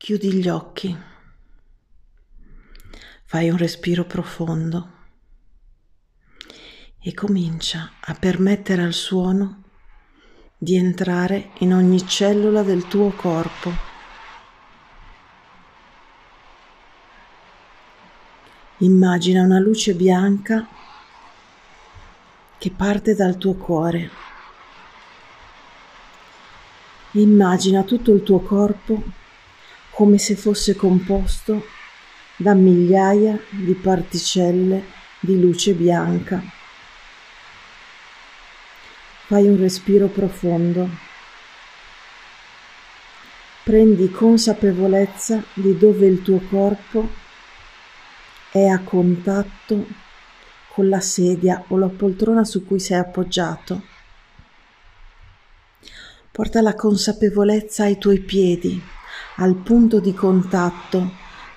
Chiudi gli occhi, fai un respiro profondo e comincia a permettere al suono di entrare in ogni cellula del tuo corpo. Immagina una luce bianca che parte dal tuo cuore. Immagina tutto il tuo corpo come se fosse composto da migliaia di particelle di luce bianca. Fai un respiro profondo. Prendi consapevolezza di dove il tuo corpo è a contatto con la sedia o la poltrona su cui sei appoggiato. Porta la consapevolezza ai tuoi piedi al punto di contatto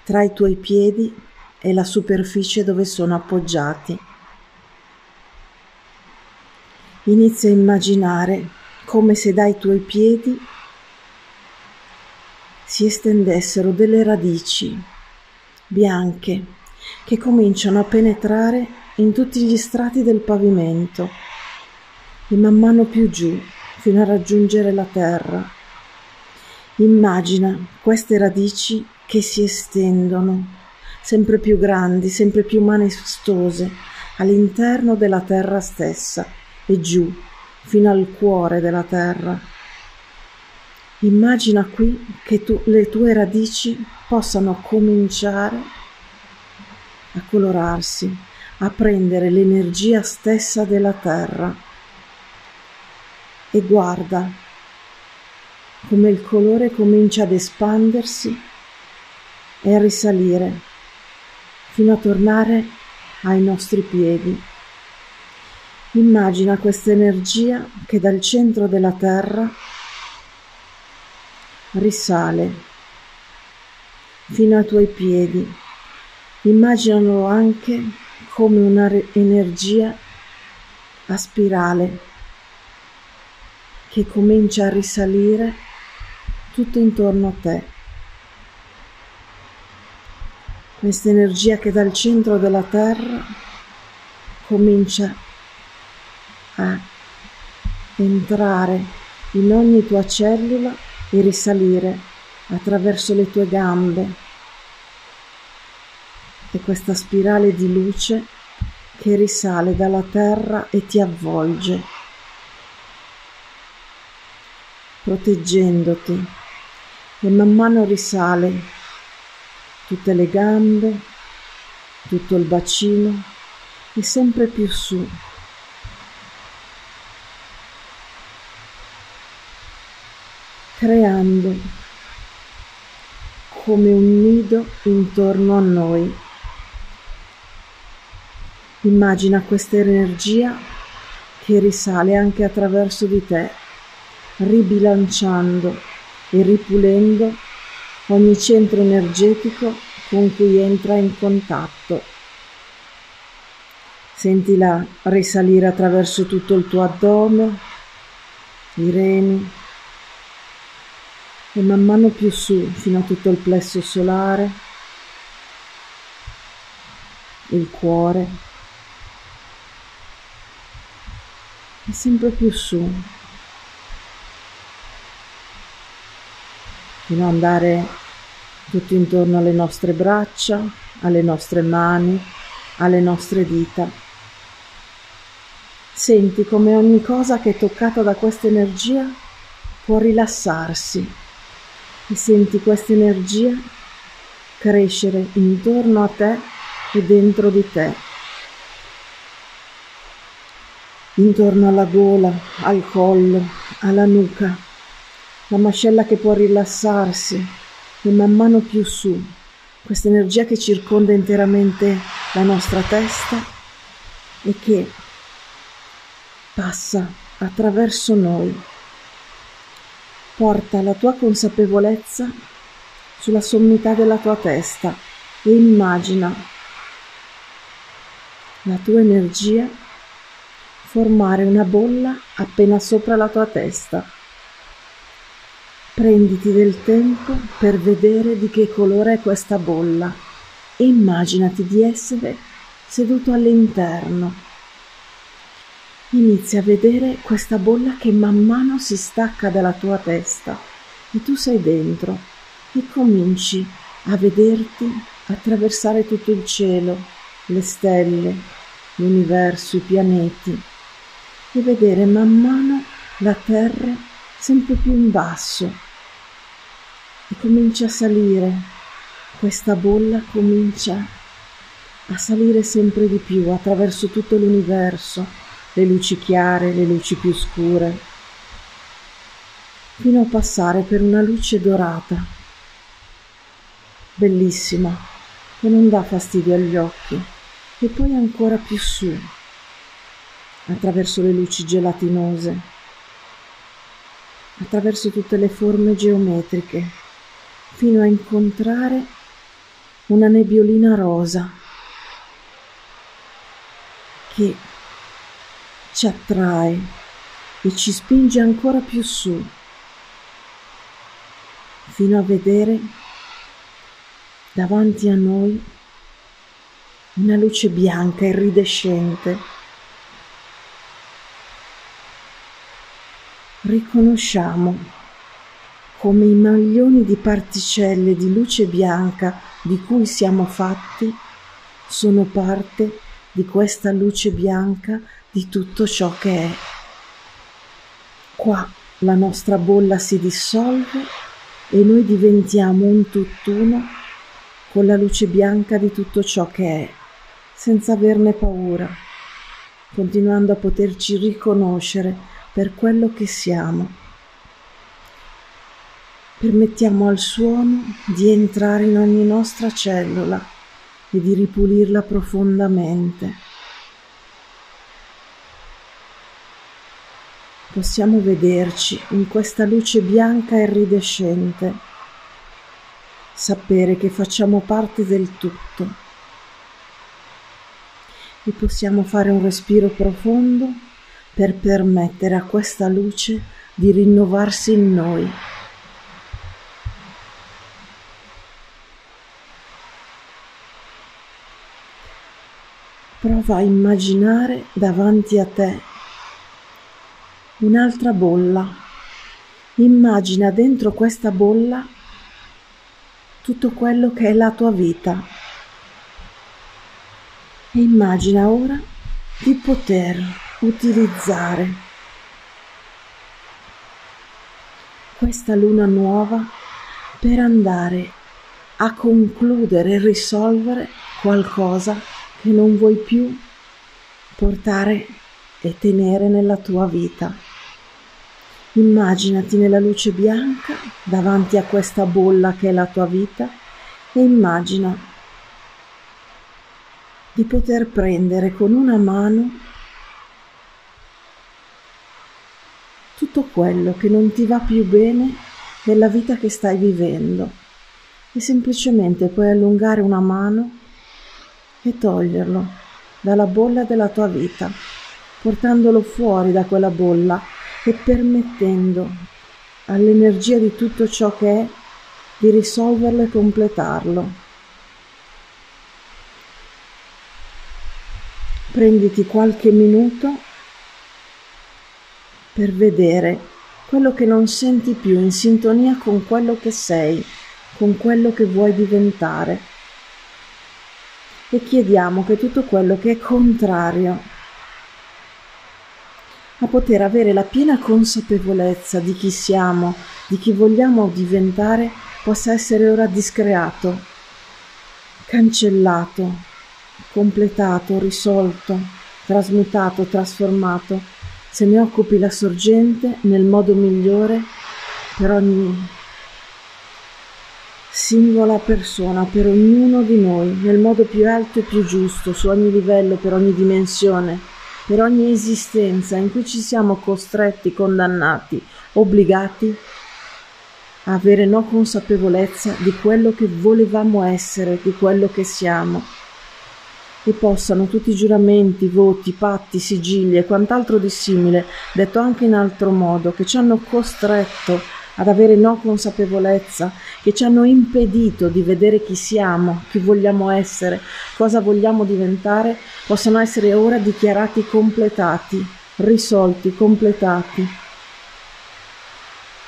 tra i tuoi piedi e la superficie dove sono appoggiati. Inizia a immaginare come se dai tuoi piedi si estendessero delle radici bianche che cominciano a penetrare in tutti gli strati del pavimento e man mano più giù fino a raggiungere la terra. Immagina queste radici che si estendono, sempre più grandi, sempre più maestose, all'interno della terra stessa e giù, fino al cuore della terra. Immagina qui che tu, le tue radici possano cominciare a colorarsi, a prendere l'energia stessa della terra. E guarda come il colore comincia ad espandersi e a risalire fino a tornare ai nostri piedi. Immagina questa energia che dal centro della terra risale fino ai tuoi piedi. Immaginalo anche come un'energia a spirale che comincia a risalire tutto intorno a te. Questa energia che dal centro della terra comincia a entrare in ogni tua cellula e risalire attraverso le tue gambe e questa spirale di luce che risale dalla terra e ti avvolge, proteggendoti e man mano risale tutte le gambe, tutto il bacino e sempre più su. creando come un nido intorno a noi. Immagina questa energia che risale anche attraverso di te, ribilanciando e ripulendo ogni centro energetico con cui entra in contatto. Sentila risalire attraverso tutto il tuo addome, i reni e man mano più su fino a tutto il plesso solare, il cuore e sempre più su fino ad andare tutto intorno alle nostre braccia, alle nostre mani, alle nostre dita. Senti come ogni cosa che è toccata da questa energia può rilassarsi. E senti questa energia crescere intorno a te e dentro di te, intorno alla gola, al collo, alla nuca la mascella che può rilassarsi e man mano più su, questa energia che circonda interamente la nostra testa e che passa attraverso noi. Porta la tua consapevolezza sulla sommità della tua testa e immagina la tua energia formare una bolla appena sopra la tua testa Prenditi del tempo per vedere di che colore è questa bolla e immaginati di essere seduto all'interno. Inizia a vedere questa bolla che man mano si stacca dalla tua testa e tu sei dentro e cominci a vederti attraversare tutto il cielo, le stelle, l'universo, i pianeti e vedere man mano la terra sempre più in basso. E comincia a salire, questa bolla comincia a salire sempre di più attraverso tutto l'universo, le luci chiare, le luci più scure, fino a passare per una luce dorata, bellissima, che non dà fastidio agli occhi, e poi ancora più su, attraverso le luci gelatinose, attraverso tutte le forme geometriche, fino a incontrare una nebbiolina rosa che ci attrae e ci spinge ancora più su, fino a vedere davanti a noi una luce bianca iridescente. Riconosciamo come i maglioni di particelle di luce bianca di cui siamo fatti sono parte di questa luce bianca di tutto ciò che è. Qua la nostra bolla si dissolve e noi diventiamo un tutt'uno con la luce bianca di tutto ciò che è, senza averne paura, continuando a poterci riconoscere per quello che siamo. Permettiamo al suono di entrare in ogni nostra cellula e di ripulirla profondamente. possiamo vederci in questa luce bianca e iridescente, sapere che facciamo parte del tutto e possiamo fare un respiro profondo per permettere a questa luce di rinnovarsi in noi. Prova a immaginare davanti a te un'altra bolla. Immagina dentro questa bolla tutto quello che è la tua vita e immagina ora di poter utilizzare questa luna nuova per andare a concludere e risolvere qualcosa che non vuoi più portare e tenere nella tua vita. Immaginati nella luce bianca davanti a questa bolla che è la tua vita e immagina di poter prendere con una mano tutto quello che non ti va più bene nella vita che stai vivendo e semplicemente puoi allungare una mano e toglierlo dalla bolla della tua vita, portandolo fuori da quella bolla e permettendo all'energia di tutto ciò che è di risolverlo e completarlo. Prenditi qualche minuto per vedere quello che non senti più in sintonia con quello che sei, con quello che vuoi diventare. E chiediamo che tutto quello che è contrario a poter avere la piena consapevolezza di chi siamo, di chi vogliamo diventare, possa essere ora discreato, cancellato, completato, risolto, trasmutato, trasformato, se ne occupi la sorgente nel modo migliore per ogni singola persona, per ognuno di noi, nel modo più alto e più giusto, su ogni livello, per ogni dimensione per ogni esistenza in cui ci siamo costretti, condannati, obbligati a avere no consapevolezza di quello che volevamo essere, di quello che siamo. E possano tutti i giuramenti, voti, patti, sigilli e quant'altro di simile, detto anche in altro modo, che ci hanno costretto ad avere no consapevolezza, che ci hanno impedito di vedere chi siamo, chi vogliamo essere, cosa vogliamo diventare, possano essere ora dichiarati completati, risolti, completati.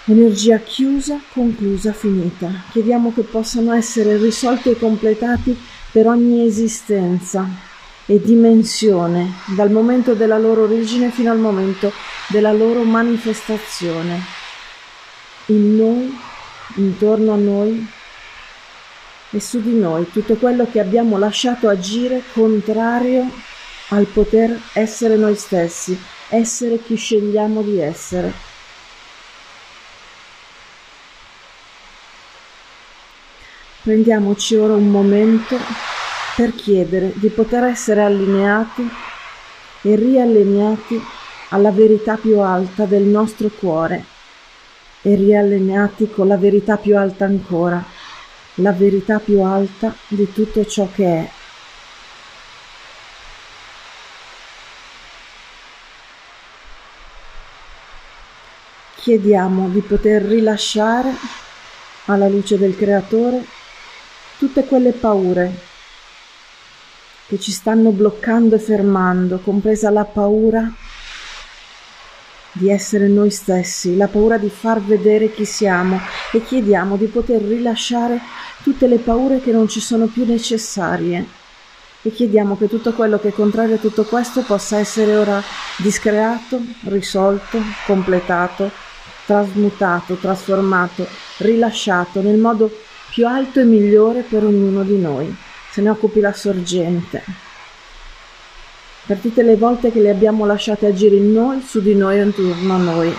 Energia chiusa, conclusa, finita. Chiediamo che possano essere risolti e completati per ogni esistenza e dimensione, dal momento della loro origine fino al momento della loro manifestazione. In noi, intorno a noi e su di noi, tutto quello che abbiamo lasciato agire contrario al poter essere noi stessi, essere chi scegliamo di essere. Prendiamoci ora un momento per chiedere di poter essere allineati e riallineati alla verità più alta del nostro cuore e riallineati con la verità più alta ancora, la verità più alta di tutto ciò che è. Chiediamo di poter rilasciare alla luce del Creatore tutte quelle paure che ci stanno bloccando e fermando, compresa la paura di essere noi stessi, la paura di far vedere chi siamo e chiediamo di poter rilasciare tutte le paure che non ci sono più necessarie. E chiediamo che tutto quello che è contrario a tutto questo possa essere ora discreato, risolto, completato, trasmutato, trasformato, rilasciato nel modo più alto e migliore per ognuno di noi se ne occupi la sorgente. Per tutte le volte che le abbiamo lasciate agire in noi, su di noi e intorno a noi.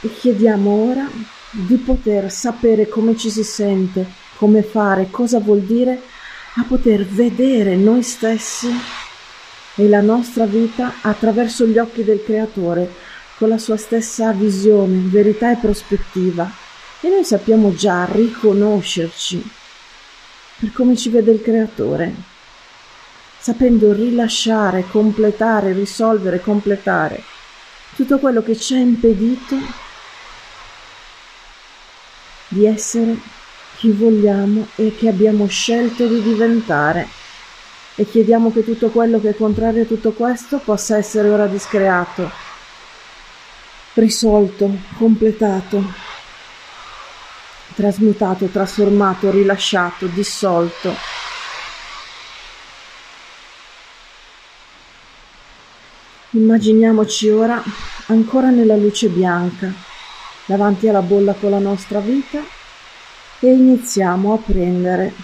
E chiediamo ora di poter sapere come ci si sente, come fare, cosa vuol dire a poter vedere noi stessi e la nostra vita attraverso gli occhi del Creatore, con la sua stessa visione, verità e prospettiva e noi sappiamo già riconoscerci per come ci vede il Creatore, sapendo rilasciare, completare, risolvere, completare tutto quello che ci ha impedito di essere chi vogliamo e che abbiamo scelto di diventare. E chiediamo che tutto quello che è contrario a tutto questo possa essere ora discreato risolto, completato, trasmutato, trasformato, rilasciato, dissolto. Immaginiamoci ora ancora nella luce bianca, davanti alla bolla con la nostra vita e iniziamo a prendere,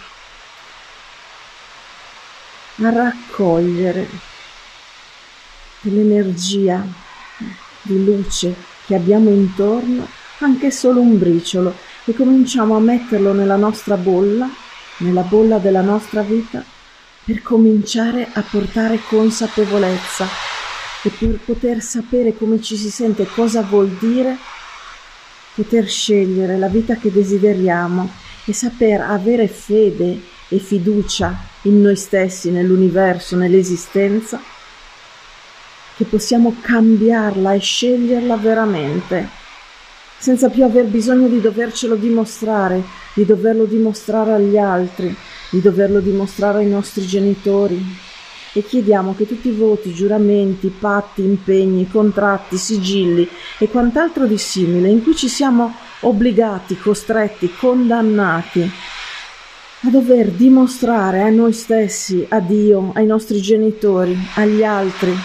a raccogliere dell'energia di luce che abbiamo intorno, anche solo un briciolo, e cominciamo a metterlo nella nostra bolla, nella bolla della nostra vita, per cominciare a portare consapevolezza e per poter sapere come ci si sente, cosa vuol dire poter scegliere la vita che desideriamo e saper avere fede e fiducia in noi stessi, nell'universo, nell'esistenza che possiamo cambiarla e sceglierla veramente, senza più aver bisogno di dovercelo dimostrare, di doverlo dimostrare agli altri, di doverlo dimostrare ai nostri genitori. E chiediamo che tutti i voti, giuramenti, patti, impegni, contratti, sigilli e quant'altro di simile in cui ci siamo obbligati, costretti, condannati a dover dimostrare a noi stessi, a Dio, ai nostri genitori, agli altri,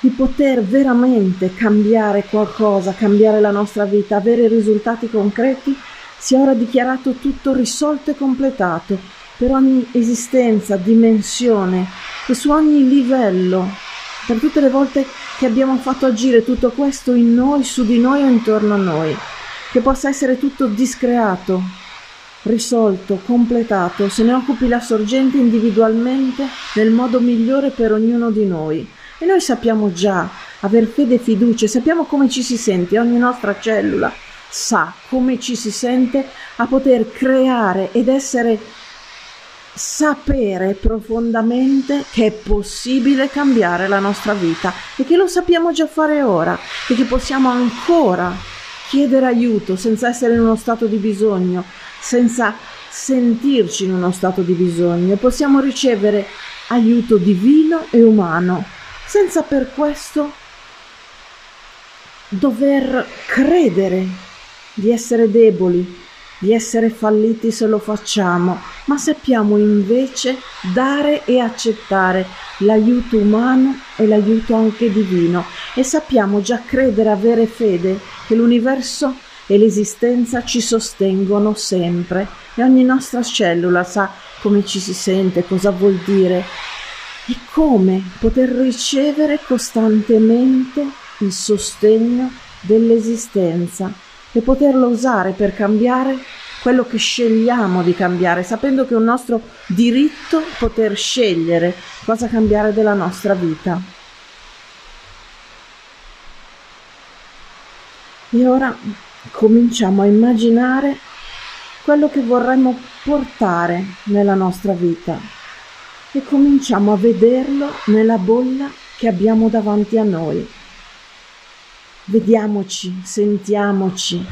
di poter veramente cambiare qualcosa, cambiare la nostra vita, avere risultati concreti, sia ora dichiarato tutto risolto e completato per ogni esistenza, dimensione e su ogni livello, per tutte le volte che abbiamo fatto agire tutto questo in noi, su di noi o intorno a noi, che possa essere tutto discreato, risolto, completato, se ne occupi la sorgente individualmente nel modo migliore per ognuno di noi. E noi sappiamo già, aver fede e fiducia, sappiamo come ci si sente, ogni nostra cellula sa come ci si sente a poter creare ed essere sapere profondamente che è possibile cambiare la nostra vita e che lo sappiamo già fare ora e che possiamo ancora chiedere aiuto senza essere in uno stato di bisogno, senza sentirci in uno stato di bisogno. Possiamo ricevere aiuto divino e umano senza per questo dover credere di essere deboli, di essere falliti se lo facciamo, ma sappiamo invece dare e accettare l'aiuto umano e l'aiuto anche divino e sappiamo già credere, avere fede che l'universo e l'esistenza ci sostengono sempre e ogni nostra cellula sa come ci si sente, cosa vuol dire e come poter ricevere costantemente il sostegno dell'esistenza e poterlo usare per cambiare quello che scegliamo di cambiare, sapendo che è un nostro diritto poter scegliere cosa cambiare della nostra vita. E ora cominciamo a immaginare quello che vorremmo portare nella nostra vita e cominciamo a vederlo nella bolla che abbiamo davanti a noi. Vediamoci, sentiamoci,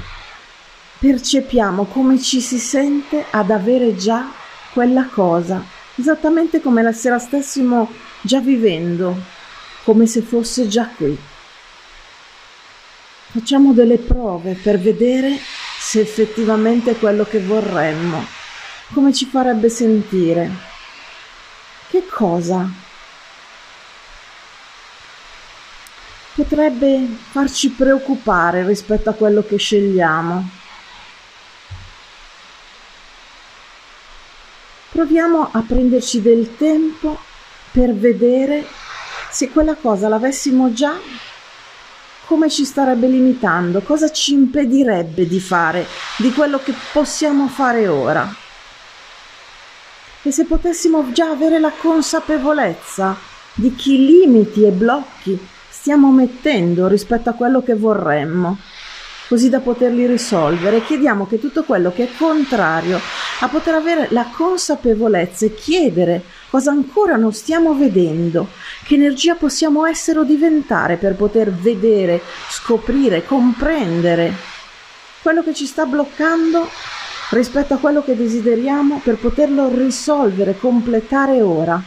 percepiamo come ci si sente ad avere già quella cosa, esattamente come se la stessimo già vivendo, come se fosse già qui. Facciamo delle prove per vedere se effettivamente è quello che vorremmo, come ci farebbe sentire. Che cosa potrebbe farci preoccupare rispetto a quello che scegliamo? Proviamo a prenderci del tempo per vedere se quella cosa l'avessimo già, come ci starebbe limitando, cosa ci impedirebbe di fare di quello che possiamo fare ora. E se potessimo già avere la consapevolezza di chi limiti e blocchi stiamo mettendo rispetto a quello che vorremmo, così da poterli risolvere, chiediamo che tutto quello che è contrario a poter avere la consapevolezza e chiedere cosa ancora non stiamo vedendo, che energia possiamo essere o diventare per poter vedere, scoprire, comprendere quello che ci sta bloccando rispetto a quello che desideriamo per poterlo risolvere, completare ora.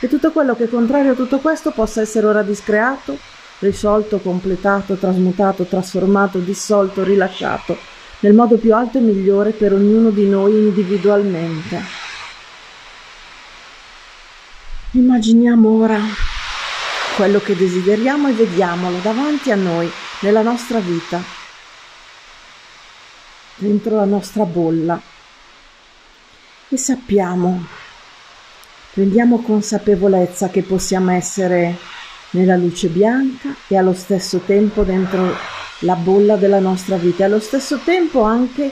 E tutto quello che è contrario a tutto questo possa essere ora discreato, risolto, completato, trasmutato, trasformato, dissolto, rilasciato, nel modo più alto e migliore per ognuno di noi individualmente. Immaginiamo ora quello che desideriamo e vediamolo davanti a noi, nella nostra vita dentro la nostra bolla e sappiamo, prendiamo consapevolezza che possiamo essere nella luce bianca e allo stesso tempo dentro la bolla della nostra vita e allo stesso tempo anche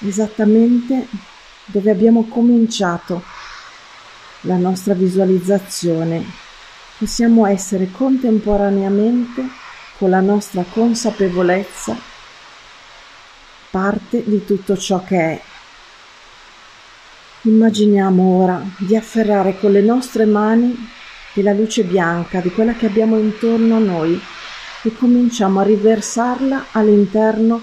esattamente dove abbiamo cominciato la nostra visualizzazione. Possiamo essere contemporaneamente con la nostra consapevolezza parte di tutto ciò che è. Immaginiamo ora di afferrare con le nostre mani della luce bianca di quella che abbiamo intorno a noi e cominciamo a riversarla all'interno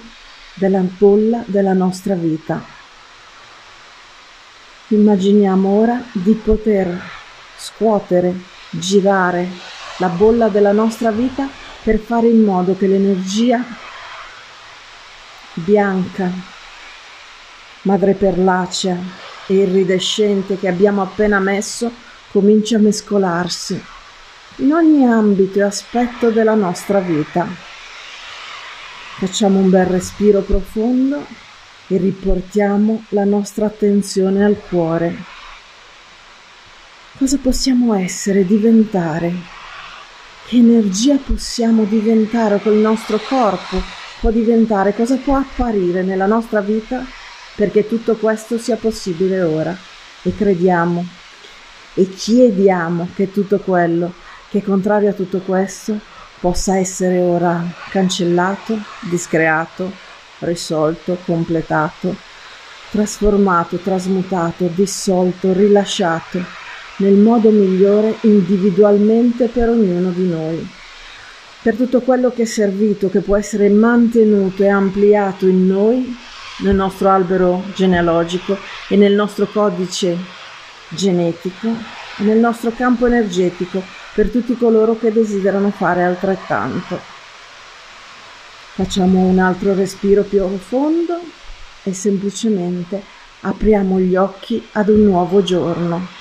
della bolla della nostra vita. Immaginiamo ora di poter scuotere, girare la bolla della nostra vita per fare in modo che l'energia bianca, madre perlacea e iridescente che abbiamo appena messo comincia a mescolarsi in ogni ambito e aspetto della nostra vita. Facciamo un bel respiro profondo e riportiamo la nostra attenzione al cuore. Cosa possiamo essere, diventare? Che energia possiamo diventare col nostro corpo può diventare, cosa può apparire nella nostra vita perché tutto questo sia possibile ora. E crediamo e chiediamo che tutto quello che è contrario a tutto questo possa essere ora cancellato, discreato, risolto, completato trasformato, trasmutato, dissolto, rilasciato nel modo migliore individualmente per ognuno di noi. Per tutto quello che è servito, che può essere mantenuto e ampliato in noi, nel nostro albero genealogico e nel nostro codice genetico nel nostro campo energetico per tutti coloro che desiderano fare altrettanto. Facciamo un altro respiro più profondo e semplicemente apriamo gli occhi ad un nuovo giorno.